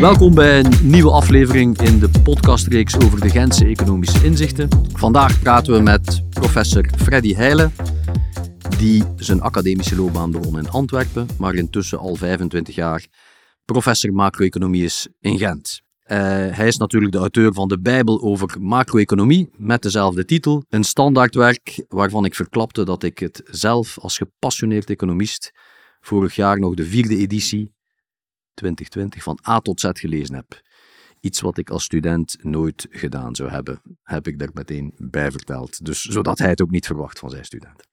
Welkom bij een nieuwe aflevering in de podcastreeks over de Gentse economische inzichten. Vandaag praten we met professor Freddy Heijlen, die zijn academische loopbaan begon in Antwerpen, maar intussen al 25 jaar professor macro-economie is in Gent. Uh, hij is natuurlijk de auteur van de Bijbel over macro-economie met dezelfde titel. Een standaardwerk waarvan ik verklapte dat ik het zelf als gepassioneerd economist vorig jaar nog de vierde editie 2020 van A tot Z gelezen heb. Iets wat ik als student nooit gedaan zou hebben, heb ik daar meteen bij verteld. Dus zodat hij het ook niet verwacht van zijn studenten.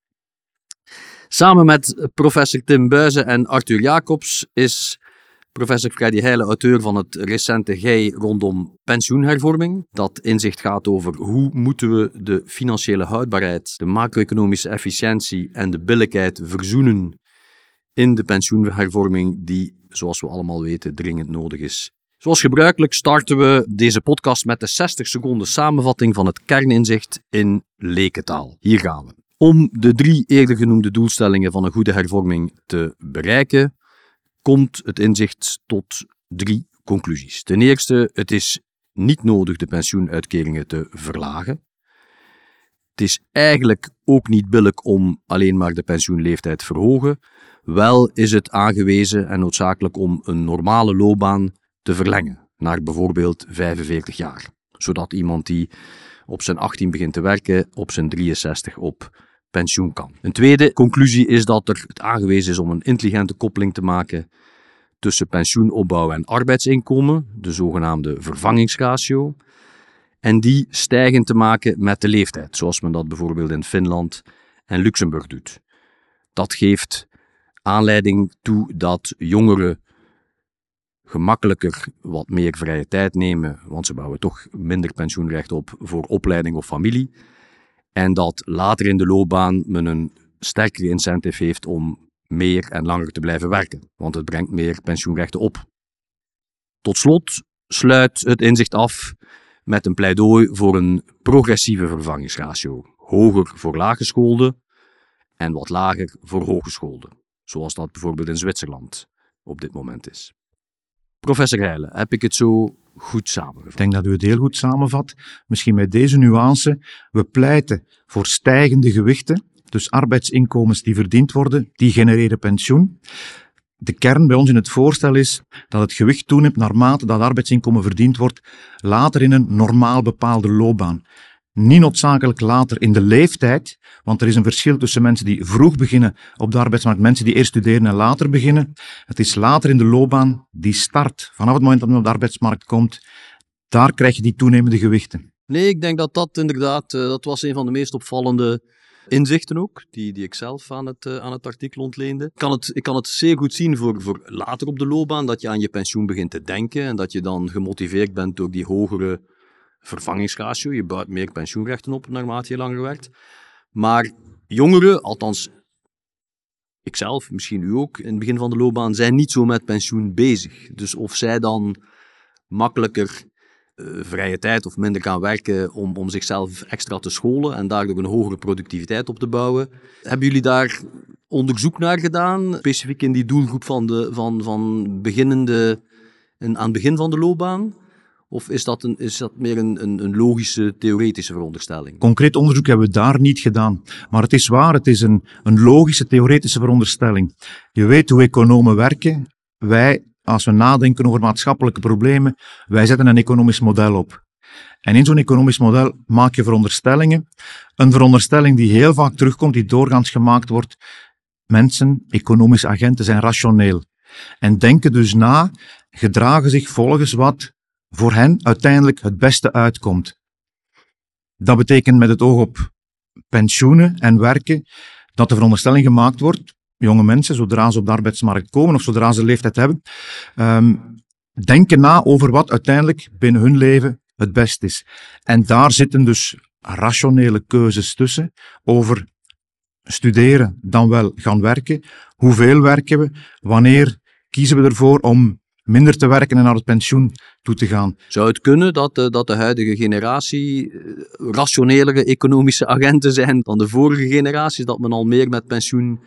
Samen met professor Tim Buizen en Arthur Jacobs is professor Freddy Heijlen auteur van het recente Gij rondom pensioenhervorming. Dat inzicht gaat over hoe moeten we de financiële houdbaarheid, de macro-economische efficiëntie en de billijkheid verzoenen in de pensioenhervorming die, zoals we allemaal weten, dringend nodig is. Zoals gebruikelijk starten we deze podcast met de 60 seconden samenvatting van het kerninzicht in lekentaal. Hier gaan we. Om de drie eerder genoemde doelstellingen van een goede hervorming te bereiken, komt het inzicht tot drie conclusies. Ten eerste, het is niet nodig de pensioenuitkeringen te verlagen. Het is eigenlijk ook niet billig om alleen maar de pensioenleeftijd te verhogen. Wel is het aangewezen en noodzakelijk om een normale loopbaan te verlengen naar bijvoorbeeld 45 jaar. Zodat iemand die op zijn 18 begint te werken, op zijn 63 op pensioen kan. Een tweede conclusie is dat er het aangewezen is om een intelligente koppeling te maken tussen pensioenopbouw en arbeidsinkomen, de zogenaamde vervangingsratio, en die stijgend te maken met de leeftijd, zoals men dat bijvoorbeeld in Finland en Luxemburg doet. Dat geeft aanleiding toe dat jongeren gemakkelijker wat meer vrije tijd nemen, want ze bouwen toch minder pensioenrecht op voor opleiding of familie. En dat later in de loopbaan men een sterkere incentive heeft om meer en langer te blijven werken, want het brengt meer pensioenrechten op. Tot slot sluit het inzicht af met een pleidooi voor een progressieve vervangingsratio, hoger voor laaggeschoolden en wat lager voor hooggeschoolden, zoals dat bijvoorbeeld in Zwitserland op dit moment is. Professor Heijlen, heb ik het zo goed samengevat? Ik denk dat u het heel goed samenvat. Misschien met deze nuance. We pleiten voor stijgende gewichten, dus arbeidsinkomens die verdiend worden, die genereren pensioen. De kern bij ons in het voorstel is dat het gewicht toeneemt naarmate dat arbeidsinkomen verdiend wordt, later in een normaal bepaalde loopbaan. Niet noodzakelijk later in de leeftijd, want er is een verschil tussen mensen die vroeg beginnen op de arbeidsmarkt, mensen die eerst studeren en later beginnen. Het is later in de loopbaan die start, vanaf het moment dat men op de arbeidsmarkt komt, daar krijg je die toenemende gewichten. Nee, ik denk dat dat inderdaad, uh, dat was een van de meest opvallende inzichten ook, die, die ik zelf aan het, uh, aan het artikel ontleende. Ik kan het, ik kan het zeer goed zien voor, voor later op de loopbaan, dat je aan je pensioen begint te denken en dat je dan gemotiveerd bent door die hogere vervangingsratio. Je bouwt meer pensioenrechten op naarmate je langer werkt. Maar jongeren, althans ikzelf, misschien u ook, in het begin van de loopbaan, zijn niet zo met pensioen bezig. Dus of zij dan makkelijker vrije tijd of minder gaan werken om, om zichzelf extra te scholen en daardoor een hogere productiviteit op te bouwen. Hebben jullie daar onderzoek naar gedaan, specifiek in die doelgroep van, de, van, van beginnende, aan het begin van de loopbaan? Of is dat, een, is dat meer een, een, een, logische, theoretische veronderstelling? Concreet onderzoek hebben we daar niet gedaan. Maar het is waar, het is een, een logische, theoretische veronderstelling. Je weet hoe economen werken. Wij, als we nadenken over maatschappelijke problemen, wij zetten een economisch model op. En in zo'n economisch model maak je veronderstellingen. Een veronderstelling die heel vaak terugkomt, die doorgaans gemaakt wordt. Mensen, economische agenten, zijn rationeel. En denken dus na, gedragen zich volgens wat voor hen uiteindelijk het beste uitkomt. Dat betekent met het oog op pensioenen en werken dat de veronderstelling gemaakt wordt, jonge mensen, zodra ze op de arbeidsmarkt komen of zodra ze leeftijd hebben, um, denken na over wat uiteindelijk binnen hun leven het best is. En daar zitten dus rationele keuzes tussen over studeren dan wel gaan werken. Hoeveel werken we? Wanneer kiezen we ervoor om minder te werken en naar het pensioen toe te gaan. Zou het kunnen dat de, dat de huidige generatie eh, rationelere economische agenten zijn dan de vorige generaties, dat men al meer met pensioen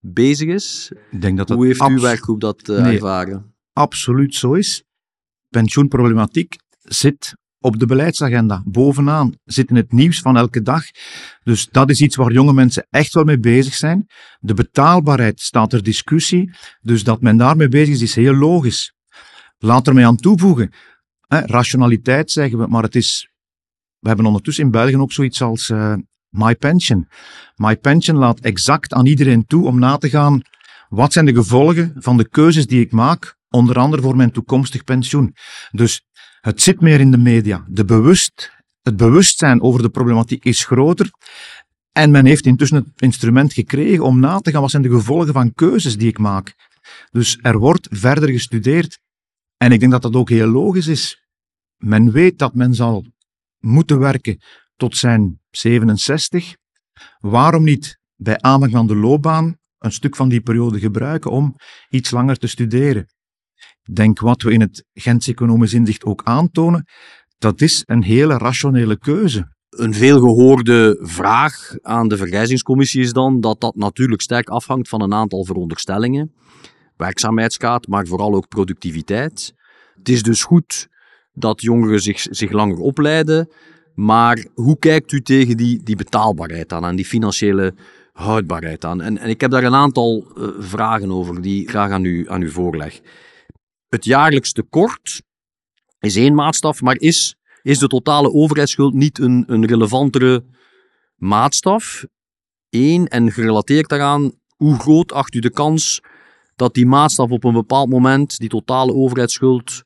bezig is? Ik denk dat Hoe heeft uw werkgroep dat uh, nee, ervaren? Absoluut zo is. pensioenproblematiek zit op de beleidsagenda, bovenaan, zit in het nieuws van elke dag. Dus dat is iets waar jonge mensen echt wel mee bezig zijn. De betaalbaarheid staat ter discussie, dus dat men daarmee bezig is, is heel logisch. Laat er mee aan toevoegen. Hè, rationaliteit zeggen we, maar het is... We hebben ondertussen in België ook zoiets als uh, My Pension laat exact aan iedereen toe om na te gaan wat zijn de gevolgen van de keuzes die ik maak, onder andere voor mijn toekomstig pensioen. Dus het zit meer in de media. De bewust, het bewustzijn over de problematiek is groter. En men heeft intussen het instrument gekregen om na te gaan wat zijn de gevolgen van keuzes die ik maak. Dus er wordt verder gestudeerd. En ik denk dat dat ook heel logisch is. Men weet dat men zal moeten werken tot zijn 67. Waarom niet bij aanvang van de loopbaan een stuk van die periode gebruiken om iets langer te studeren? denk wat we in het Gents economisch inzicht ook aantonen, dat is een hele rationele keuze. Een veelgehoorde vraag aan de vergrijzingscommissie is dan dat dat natuurlijk sterk afhangt van een aantal veronderstellingen. Werkzaamheidsgraad, maar vooral ook productiviteit. Het is dus goed dat jongeren zich, zich langer opleiden, maar hoe kijkt u tegen die, die betaalbaarheid aan en die financiële houdbaarheid aan? En, en ik heb daar een aantal uh, vragen over die ik graag aan u, aan u voorleg het jaarlijks tekort is één maatstaf, maar is, is de totale overheidsschuld niet een, een relevantere maatstaf? Eén, en gerelateerd daaraan, hoe groot acht u de kans dat die maatstaf op een bepaald moment, die totale overheidsschuld,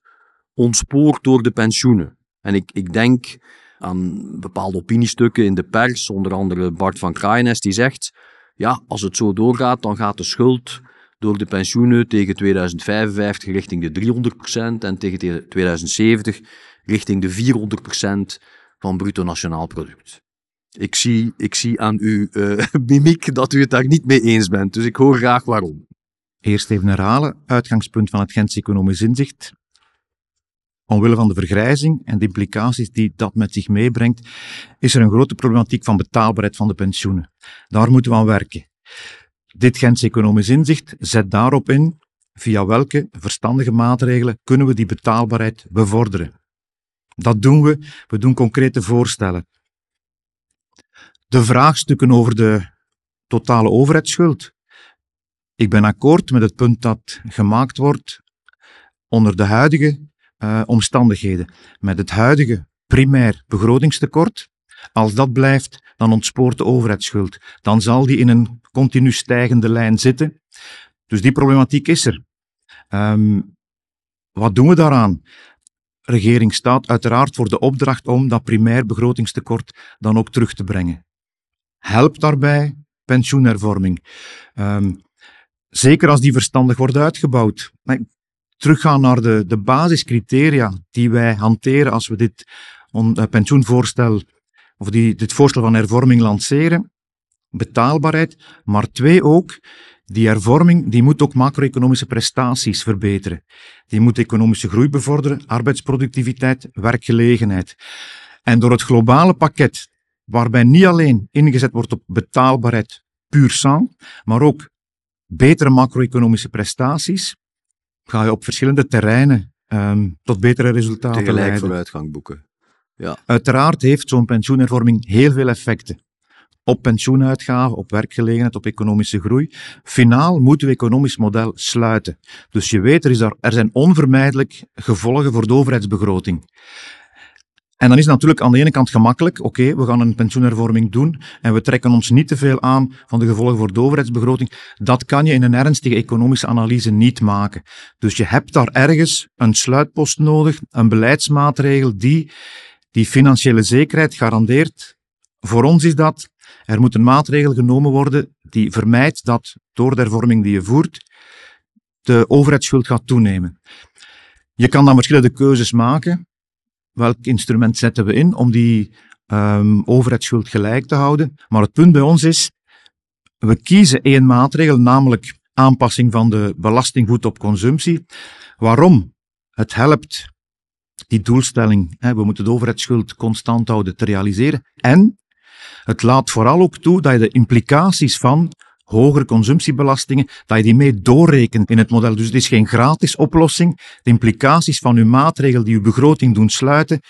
ontspoort door de pensioenen? En ik, ik denk aan bepaalde opiniestukken in de pers, onder andere Bart van Kraaienes, die zegt, ja, als het zo doorgaat, dan gaat de schuld door de pensioenen tegen 2055 richting de 300% en tegen 2070 richting de 400% van bruto nationaal product. Ik zie, ik zie aan uw uh, mimiek dat u het daar niet mee eens bent, dus ik hoor graag waarom. Eerst even herhalen, uitgangspunt van het Gentse economisch inzicht. Omwille van de vergrijzing en de implicaties die dat met zich meebrengt, is er een grote problematiek van betaalbaarheid van de pensioenen. Daar moeten we aan werken. Dit Gentse economisch inzicht zet daarop in via welke verstandige maatregelen kunnen we die betaalbaarheid bevorderen. Dat doen we. We doen concrete voorstellen. De vraagstukken over de totale overheidsschuld. Ik ben akkoord met het punt dat gemaakt wordt onder de huidige uh, omstandigheden. Met het huidige primair begrotingstekort. Als dat blijft, dan ontspoort de overheidsschuld. Dan zal die in een continu stijgende lijn zitten. Dus die problematiek is er. Um, wat doen we daaraan? De regering staat uiteraard voor de opdracht om dat primair begrotingstekort dan ook terug te brengen. Help daarbij pensioenhervorming. Um, zeker als die verstandig wordt uitgebouwd. Teruggaan naar de, de basiscriteria die wij hanteren als we dit on, uh, pensioenvoorstel of die, dit voorstel van hervorming lanceren betaalbaarheid, maar twee ook, die hervorming die moet ook macro-economische prestaties verbeteren. Die moet economische groei bevorderen, arbeidsproductiviteit, werkgelegenheid. En door het globale pakket, waarbij niet alleen ingezet wordt op betaalbaarheid puur sang, maar ook betere macro-economische prestaties, ga je op verschillende terreinen um, tot betere resultaten Tegelijk leiden. vooruitgang boeken. Ja. Uiteraard heeft zo'n pensioenhervorming heel veel effecten op pensioenuitgaven, op werkgelegenheid, op economische groei. Finaal moeten we economisch model sluiten. Dus je weet, er, is er, er zijn onvermijdelijk gevolgen voor de overheidsbegroting. En dan is het natuurlijk aan de ene kant gemakkelijk, oké, we gaan een pensioenhervorming doen en we trekken ons niet te veel aan van de gevolgen voor de overheidsbegroting. Dat kan je in een ernstige economische analyse niet maken. Dus je hebt daar ergens een sluitpost nodig, een beleidsmaatregel die die financiële zekerheid garandeert. Voor ons is dat er moet een maatregel genomen worden die vermijdt dat door de hervorming die je voert, de overheidsschuld gaat toenemen. Je kan dan verschillende keuzes maken. Welk instrument zetten we in om die um, overheidsschuld gelijk te houden? Maar het punt bij ons is, we kiezen één maatregel, namelijk aanpassing van de belastingvoet op consumptie. Waarom? Het helpt die doelstelling, hè, we moeten de overheidsschuld constant houden, te realiseren. En het laat vooral ook toe dat je de implicaties van hogere consumptiebelastingen, dat je die mee doorrekent in het model. Dus het is geen gratis oplossing. De implicaties van uw maatregel die uw begroting doen sluiten,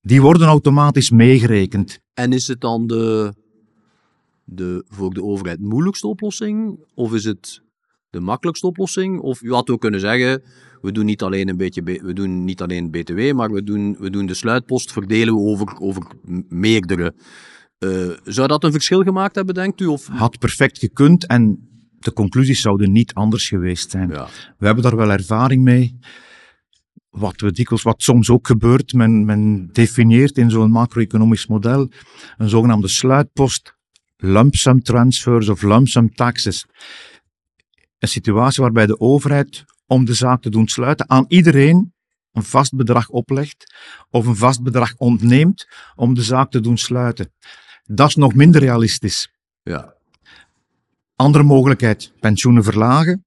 die worden automatisch meegerekend. En is het dan de, de voor de overheid moeilijkste oplossing? Of is het de makkelijkste oplossing? Of u had ook kunnen zeggen, we doen niet alleen een beetje, we doen niet alleen BTW, maar we doen, we doen de sluitpost, verdelen we over, over meerdere. Uh, zou dat een verschil gemaakt hebben, denkt u? Of? Had perfect gekund en de conclusies zouden niet anders geweest zijn. Ja. We hebben daar wel ervaring mee. Wat, we dikwijls, wat soms ook gebeurt, men, men definieert in zo'n macro-economisch model een zogenaamde sluitpost, lump sum transfers of lump sum taxes. Een situatie waarbij de overheid, om de zaak te doen sluiten, aan iedereen een vast bedrag oplegt of een vast bedrag ontneemt om de zaak te doen sluiten. Dat is nog minder realistisch. Ja. Andere mogelijkheid, pensioenen verlagen.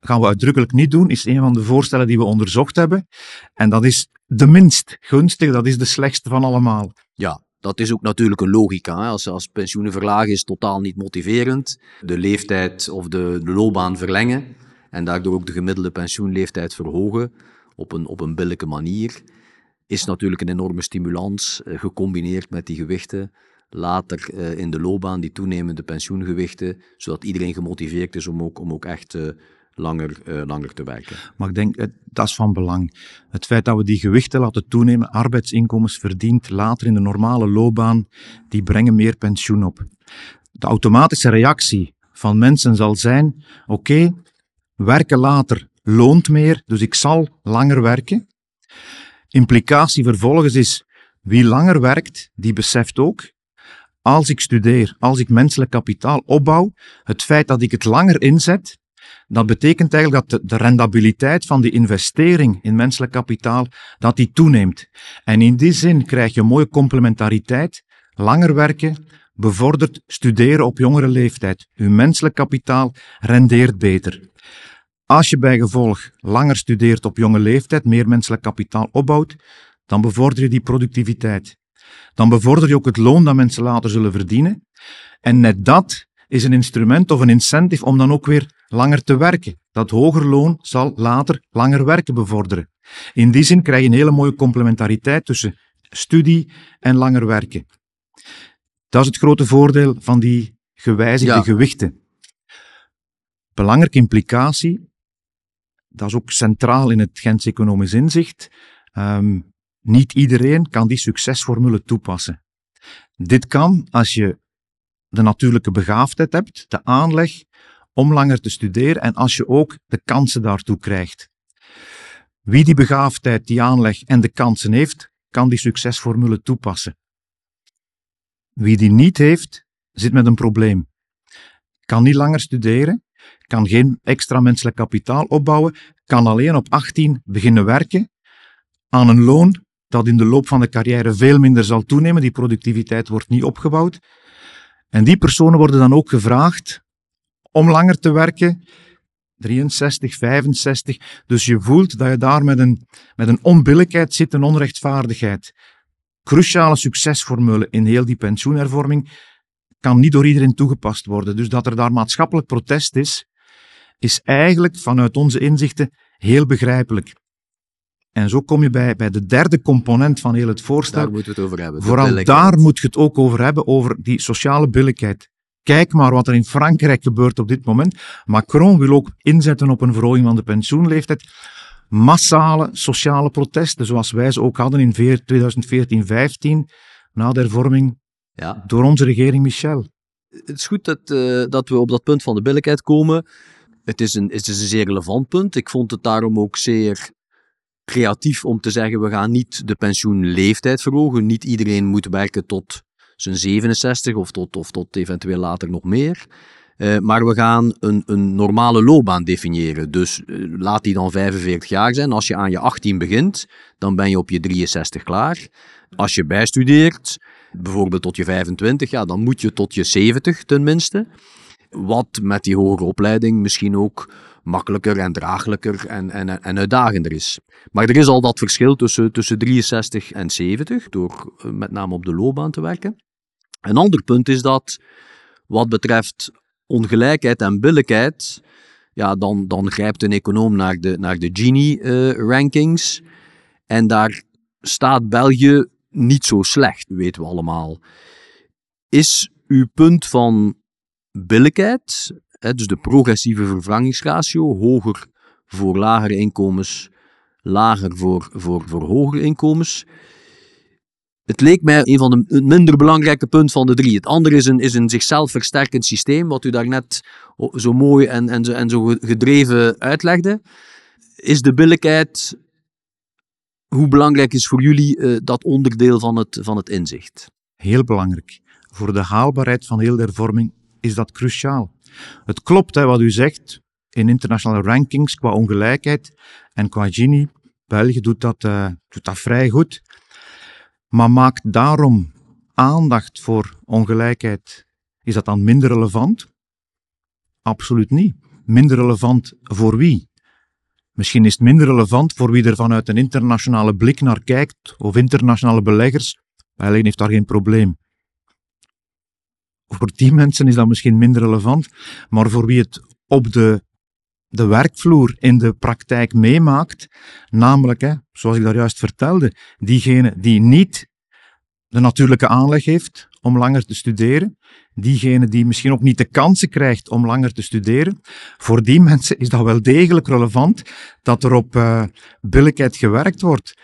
Gaan we uitdrukkelijk niet doen, is een van de voorstellen die we onderzocht hebben. En dat is de minst gunstig, dat is de slechtste van allemaal. Ja, dat is ook natuurlijk een logica. Als, als pensioenen verlagen is totaal niet motiverend. De leeftijd of de, de loopbaan verlengen en daardoor ook de gemiddelde pensioenleeftijd verhogen op een, op een billijke manier, is natuurlijk een enorme stimulans, eh, gecombineerd met die gewichten later uh, in de loopbaan, die toenemende pensioengewichten, zodat iedereen gemotiveerd is om ook, om ook echt uh, langer, uh, langer te werken. Maar ik denk, dat is van belang. Het feit dat we die gewichten laten toenemen, arbeidsinkomens verdient later in de normale loopbaan, die brengen meer pensioen op. De automatische reactie van mensen zal zijn, oké, werken later loont meer, dus ik zal langer werken. Implicatie vervolgens is, wie langer werkt, die beseft ook, als ik studeer, als ik menselijk kapitaal opbouw, het feit dat ik het langer inzet, dat betekent eigenlijk dat de, rendabiliteit van die investering in menselijk kapitaal, dat die toeneemt. En in die zin krijg je mooie complementariteit. Langer werken bevordert studeren op jongere leeftijd. Uw menselijk kapitaal rendeert beter. Als je bij gevolg langer studeert op jonge leeftijd, meer menselijk kapitaal opbouwt, dan bevorder je die productiviteit. Dan bevorder je ook het loon dat mensen later zullen verdienen. En net dat is een instrument of een incentive om dan ook weer langer te werken. Dat hoger loon zal later langer werken bevorderen. In die zin krijg je een hele mooie complementariteit tussen studie en langer werken. Dat is het grote voordeel van die gewijzigde gewichten. Belangrijke implicatie dat is ook centraal in het Gents economisch inzicht. Um, niet iedereen kan die succesformule toepassen. Dit kan als je de natuurlijke begaafdheid hebt, de aanleg om langer te studeren en als je ook de kansen daartoe krijgt. Wie die begaafdheid, die aanleg en de kansen heeft, kan die succesformule toepassen. Wie die niet heeft, zit met een probleem. Kan niet langer studeren, kan geen extra menselijk kapitaal opbouwen, kan alleen op 18 beginnen werken aan een loon dat in de loop van de carrière veel minder zal toenemen. Die productiviteit wordt niet opgebouwd. En die personen worden dan ook gevraagd om langer te werken. 63, 65. Dus je voelt dat je daar met een, met een onbillijkheid zit, een onrechtvaardigheid. Cruciale succesformule in heel die pensioenhervorming kan niet door iedereen toegepast worden. Dus dat er daar maatschappelijk protest is, is eigenlijk vanuit onze inzichten heel begrijpelijk. En zo kom je bij, bij de derde component van heel het voorstel. Daar moeten we het over hebben. Vooral daar moet je het ook over hebben, over die sociale billijkheid. Kijk maar wat er in Frankrijk gebeurt op dit moment. Macron wil ook inzetten op een verhoging van de pensioenleeftijd. Massale sociale protesten, zoals wij ze ook hadden in 2014-15, na de hervorming ja. door onze regering Michel. Het is goed dat, uh, dat we op dat punt van de billijkheid komen. Het is, een, het is een zeer relevant punt. Ik vond het daarom ook zeer creatief om te zeggen: we gaan niet de pensioenleeftijd verhogen. Niet iedereen moet werken tot zijn 67 of tot, of tot eventueel later nog meer. Uh, maar we gaan een, een normale loopbaan definiëren. Dus uh, laat die dan 45 jaar zijn. Als je aan je 18 begint, dan ben je op je 63 klaar. Als je bijstudeert, bijvoorbeeld tot je 25, ja, dan moet je tot je 70 tenminste. Wat met die hogere opleiding misschien ook makkelijker en draaglijker en, en, en uitdagender is. Maar er is al dat verschil tussen, tussen 63 en 70, door eh, met name op de loopbaan te werken. Een ander punt is dat, wat betreft ongelijkheid en billijkheid, ja, dan, dan grijpt een econoom naar de, naar de Gini-rankings. en daar staat België niet zo slecht, weten we allemaal. Is uw punt van billijkheid, dus de progressieve vervangingsratio, hoger voor lagere inkomens, lager voor, voor, voor hogere inkomens, het leek mij een van de minder belangrijke punten van de drie. Het andere is een, is een zichzelf versterkend systeem, wat u daarnet zo mooi en, en, zo, en zo gedreven uitlegde. Is de billijkheid, hoe belangrijk is voor jullie uh, dat onderdeel van het, van het inzicht? Heel belangrijk. Voor de haalbaarheid van heel de hervorming is dat cruciaal. Het klopt hè, wat u zegt in internationale rankings qua ongelijkheid en qua Gini. België doet dat, uh, doet dat vrij goed. Maar maakt daarom aandacht voor ongelijkheid, is dat dan minder relevant? Absoluut niet. Minder relevant voor wie? Misschien is het minder relevant voor wie er vanuit een internationale blik naar kijkt, of internationale beleggers. Alleen heeft daar geen probleem. Voor die mensen is dat misschien minder relevant, maar voor wie het op de, de werkvloer in de praktijk meemaakt, namelijk, hè, zoals ik daar juist vertelde, diegene die niet de natuurlijke aanleg heeft om langer te studeren, diegene die misschien ook niet de kansen krijgt om langer te studeren, voor die mensen is dat wel degelijk relevant dat er op uh, billijkheid gewerkt wordt.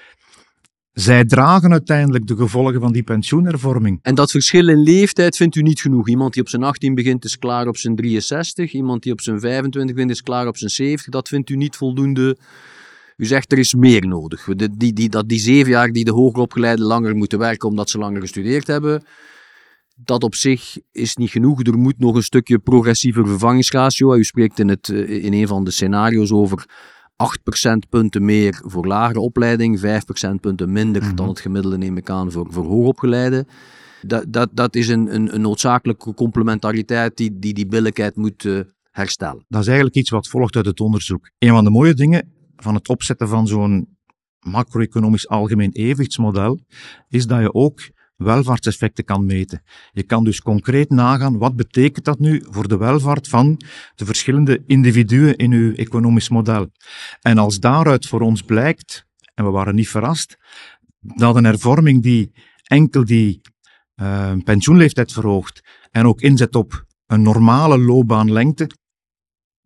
Zij dragen uiteindelijk de gevolgen van die pensioenhervorming. En dat verschil in leeftijd vindt u niet genoeg? Iemand die op zijn 18 begint is klaar op zijn 63, iemand die op zijn 25 begint is klaar op zijn 70, dat vindt u niet voldoende u zegt er is meer nodig. Die, die, dat die zeven jaar die de hoger opgeleiden langer moeten werken omdat ze langer gestudeerd hebben, dat op zich is niet genoeg. Er moet nog een stukje progressieve vervangingsratio. U spreekt in, het, eh, in een van de scenario's over 8 procentpunten meer voor lagere opleiding, 5 procentpunten minder mhm. dan het gemiddelde neem ik aan voor, voor hoogopgeleiden. Dat, dat, dat is een, een, een noodzakelijke complementariteit die die, die billijkheid moet uh, herstellen. Dat is eigenlijk iets wat volgt uit het onderzoek. Een van de mooie dingen van het opzetten van zo'n macro-economisch algemeen evenwichtsmodel, is dat je ook welvaartseffecten kan meten. Je kan dus concreet nagaan wat betekent dat nu voor de welvaart van de verschillende individuen in uw economisch model. En als daaruit voor ons blijkt, en we waren niet verrast, dat een hervorming die enkel die uh, pensioenleeftijd verhoogt en ook inzet op een normale loopbaanlengte,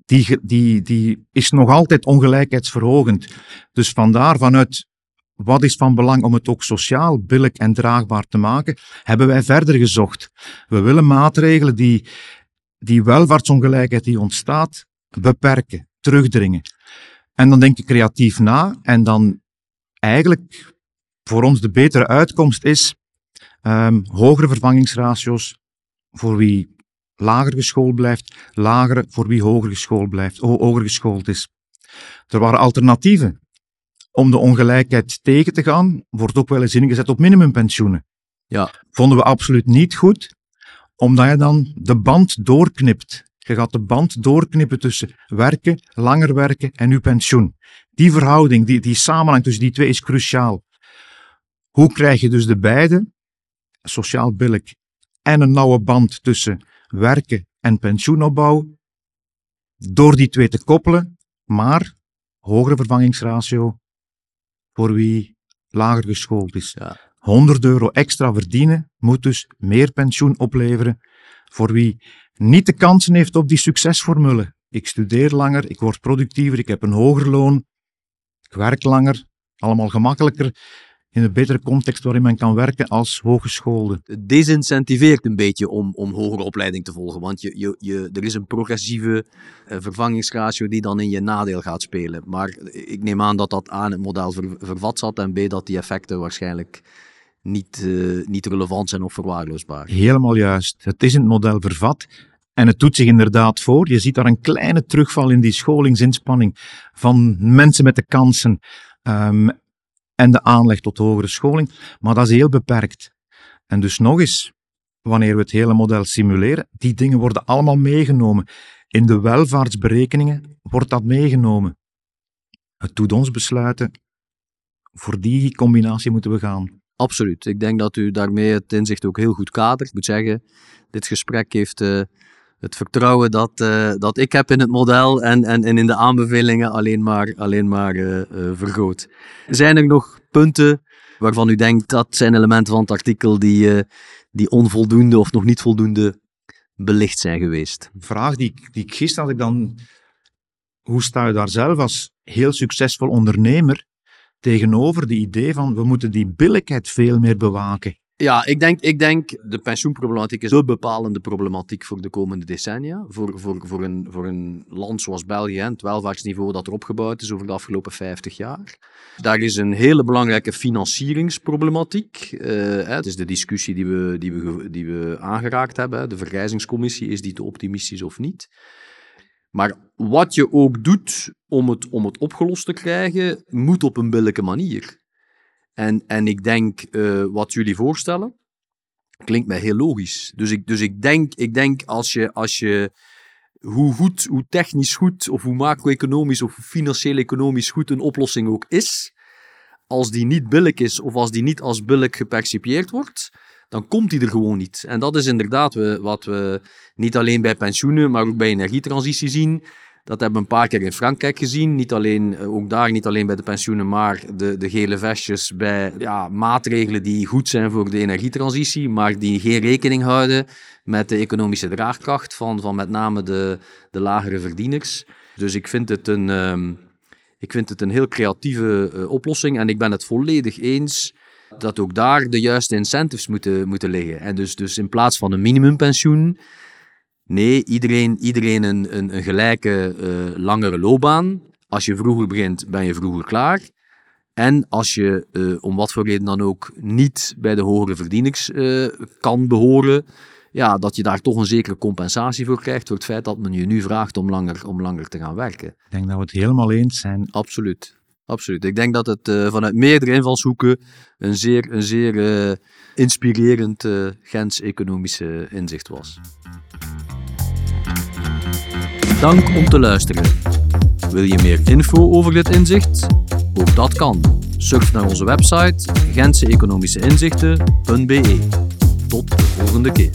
die, die, die is nog altijd ongelijkheidsverhogend. Dus vandaar vanuit wat is van belang om het ook sociaal billig en draagbaar te maken, hebben wij verder gezocht. We willen maatregelen die die welvaartsongelijkheid die ontstaat, beperken, terugdringen. En dan denk ik creatief na en dan eigenlijk voor ons de betere uitkomst is um, hogere vervangingsratio's voor wie lager geschoold blijft, lagere voor wie hoger geschoold blijft, hoger geschoold is. Er waren alternatieven. Om de ongelijkheid tegen te gaan, wordt ook wel eens ingezet op minimumpensioenen. Ja. Vonden we absoluut niet goed, omdat je dan de band doorknipt. Je gaat de band doorknippen tussen werken, langer werken en uw pensioen. Die verhouding, die, die samenhang tussen die twee is cruciaal. Hoe krijg je dus de beide, sociaal billig en een nauwe band tussen werken en pensioenopbouw, door die twee te koppelen, maar hogere vervangingsratio voor wie lager geschoold is. Ja. 100 euro extra verdienen moet dus meer pensioen opleveren voor wie niet de kansen heeft op die succesformule. Ik studeer langer, ik word productiever, ik heb een hoger loon, ik werk langer, allemaal gemakkelijker in een betere context waarin men kan werken als hogeschoolde. Het desincentiveert een beetje om, om hogere opleiding te volgen, want je, je, je, er is een progressieve uh, vervangingsratio die dan in je nadeel gaat spelen. Maar ik neem aan dat dat aan het model vervat zat en b dat die effecten waarschijnlijk niet, uh, niet relevant zijn of verwaarloosbaar. Helemaal juist. Het is in het model vervat. En het doet zich inderdaad voor. Je ziet daar een kleine terugval in die scholingsinspanning van mensen met de kansen. Um, en de aanleg tot hogere scholing, maar dat is heel beperkt. En dus nog eens, wanneer we het hele model simuleren, die dingen worden allemaal meegenomen. In de welvaartsberekeningen wordt dat meegenomen. Het doet ons besluiten, voor die combinatie moeten we gaan. Absoluut. Ik denk dat u daarmee het inzicht ook heel goed kadert. Ik moet zeggen, dit gesprek heeft uh, het vertrouwen dat, uh, dat ik heb in het model en, en, in de aanbevelingen alleen maar, alleen maar uh, vergroot. Zijn er nog punten waarvan u denkt dat zijn elementen van het artikel die, die onvoldoende of nog niet voldoende belicht zijn geweest? Een vraag die, die ik gisteren had ik dan, hoe sta je daar zelf als heel succesvol ondernemer tegenover de idee van we moeten die billijkheid veel meer bewaken? Ja, ik denk, ik denk de pensioenproblematiek is de bepalende problematiek voor de komende decennia. Voor, voor, voor, een, voor een land zoals België, het welvaartsniveau dat er opgebouwd is over de afgelopen 50 jaar. Daar is een hele belangrijke financieringsproblematiek. Uh, het is de discussie die we, die we, die we aangeraakt hebben. De vergrijzingscommissie, is die te optimistisch of niet? Maar wat je ook doet om het, om het opgelost te krijgen, moet op een billijke manier. En, en ik denk, uh, wat jullie voorstellen, klinkt mij heel logisch. Dus ik, dus ik denk, ik denk als, je, als je, hoe goed, hoe technisch goed, of hoe macro-economisch of financieel-economisch goed een oplossing ook is, als die niet billig is of als die niet als billig gepercipieerd wordt, dan komt die er gewoon niet. En dat is inderdaad wat we niet alleen bij pensioenen, maar ook bij energietransitie zien. Dat hebben we een paar keer in Frankrijk gezien. Niet alleen, eh, ook daar niet alleen bij de pensioenen, maar de, de gele vestjes bij ja, maatregelen die goed zijn voor de energietransitie, maar die geen rekening houden met de economische draagkracht van, van met name de, de lagere verdieners. Dus ik vind het een, um, ik vind het een heel creatieve uh, oplossing en ik ben het volledig eens dat ook daar de juiste incentives moeten, moeten liggen. En dus, dus in plaats van een minimumpensioen Nee, iedereen, iedereen een, een, een gelijke uh, langere loopbaan. Als je vroeger begint, ben je vroeger klaar. En als je uh, om wat voor reden dan ook niet bij de hogere verdienings uh, kan behoren, ja, dat je daar toch een zekere compensatie voor krijgt voor het feit dat men je nu vraagt om langer, om langer te gaan werken. Ik denk dat we het helemaal eens zijn. Absoluut. Absoluut. Ik denk dat het uh, vanuit meerdere invalshoeken een zeer, een zeer inspirerend Gens-economische inzicht was. Dank om te luisteren. Wil je meer info over dit inzicht? Ook dat kan. Surf naar onze website gentseeconomischeinzichten.be. Tot de volgende keer.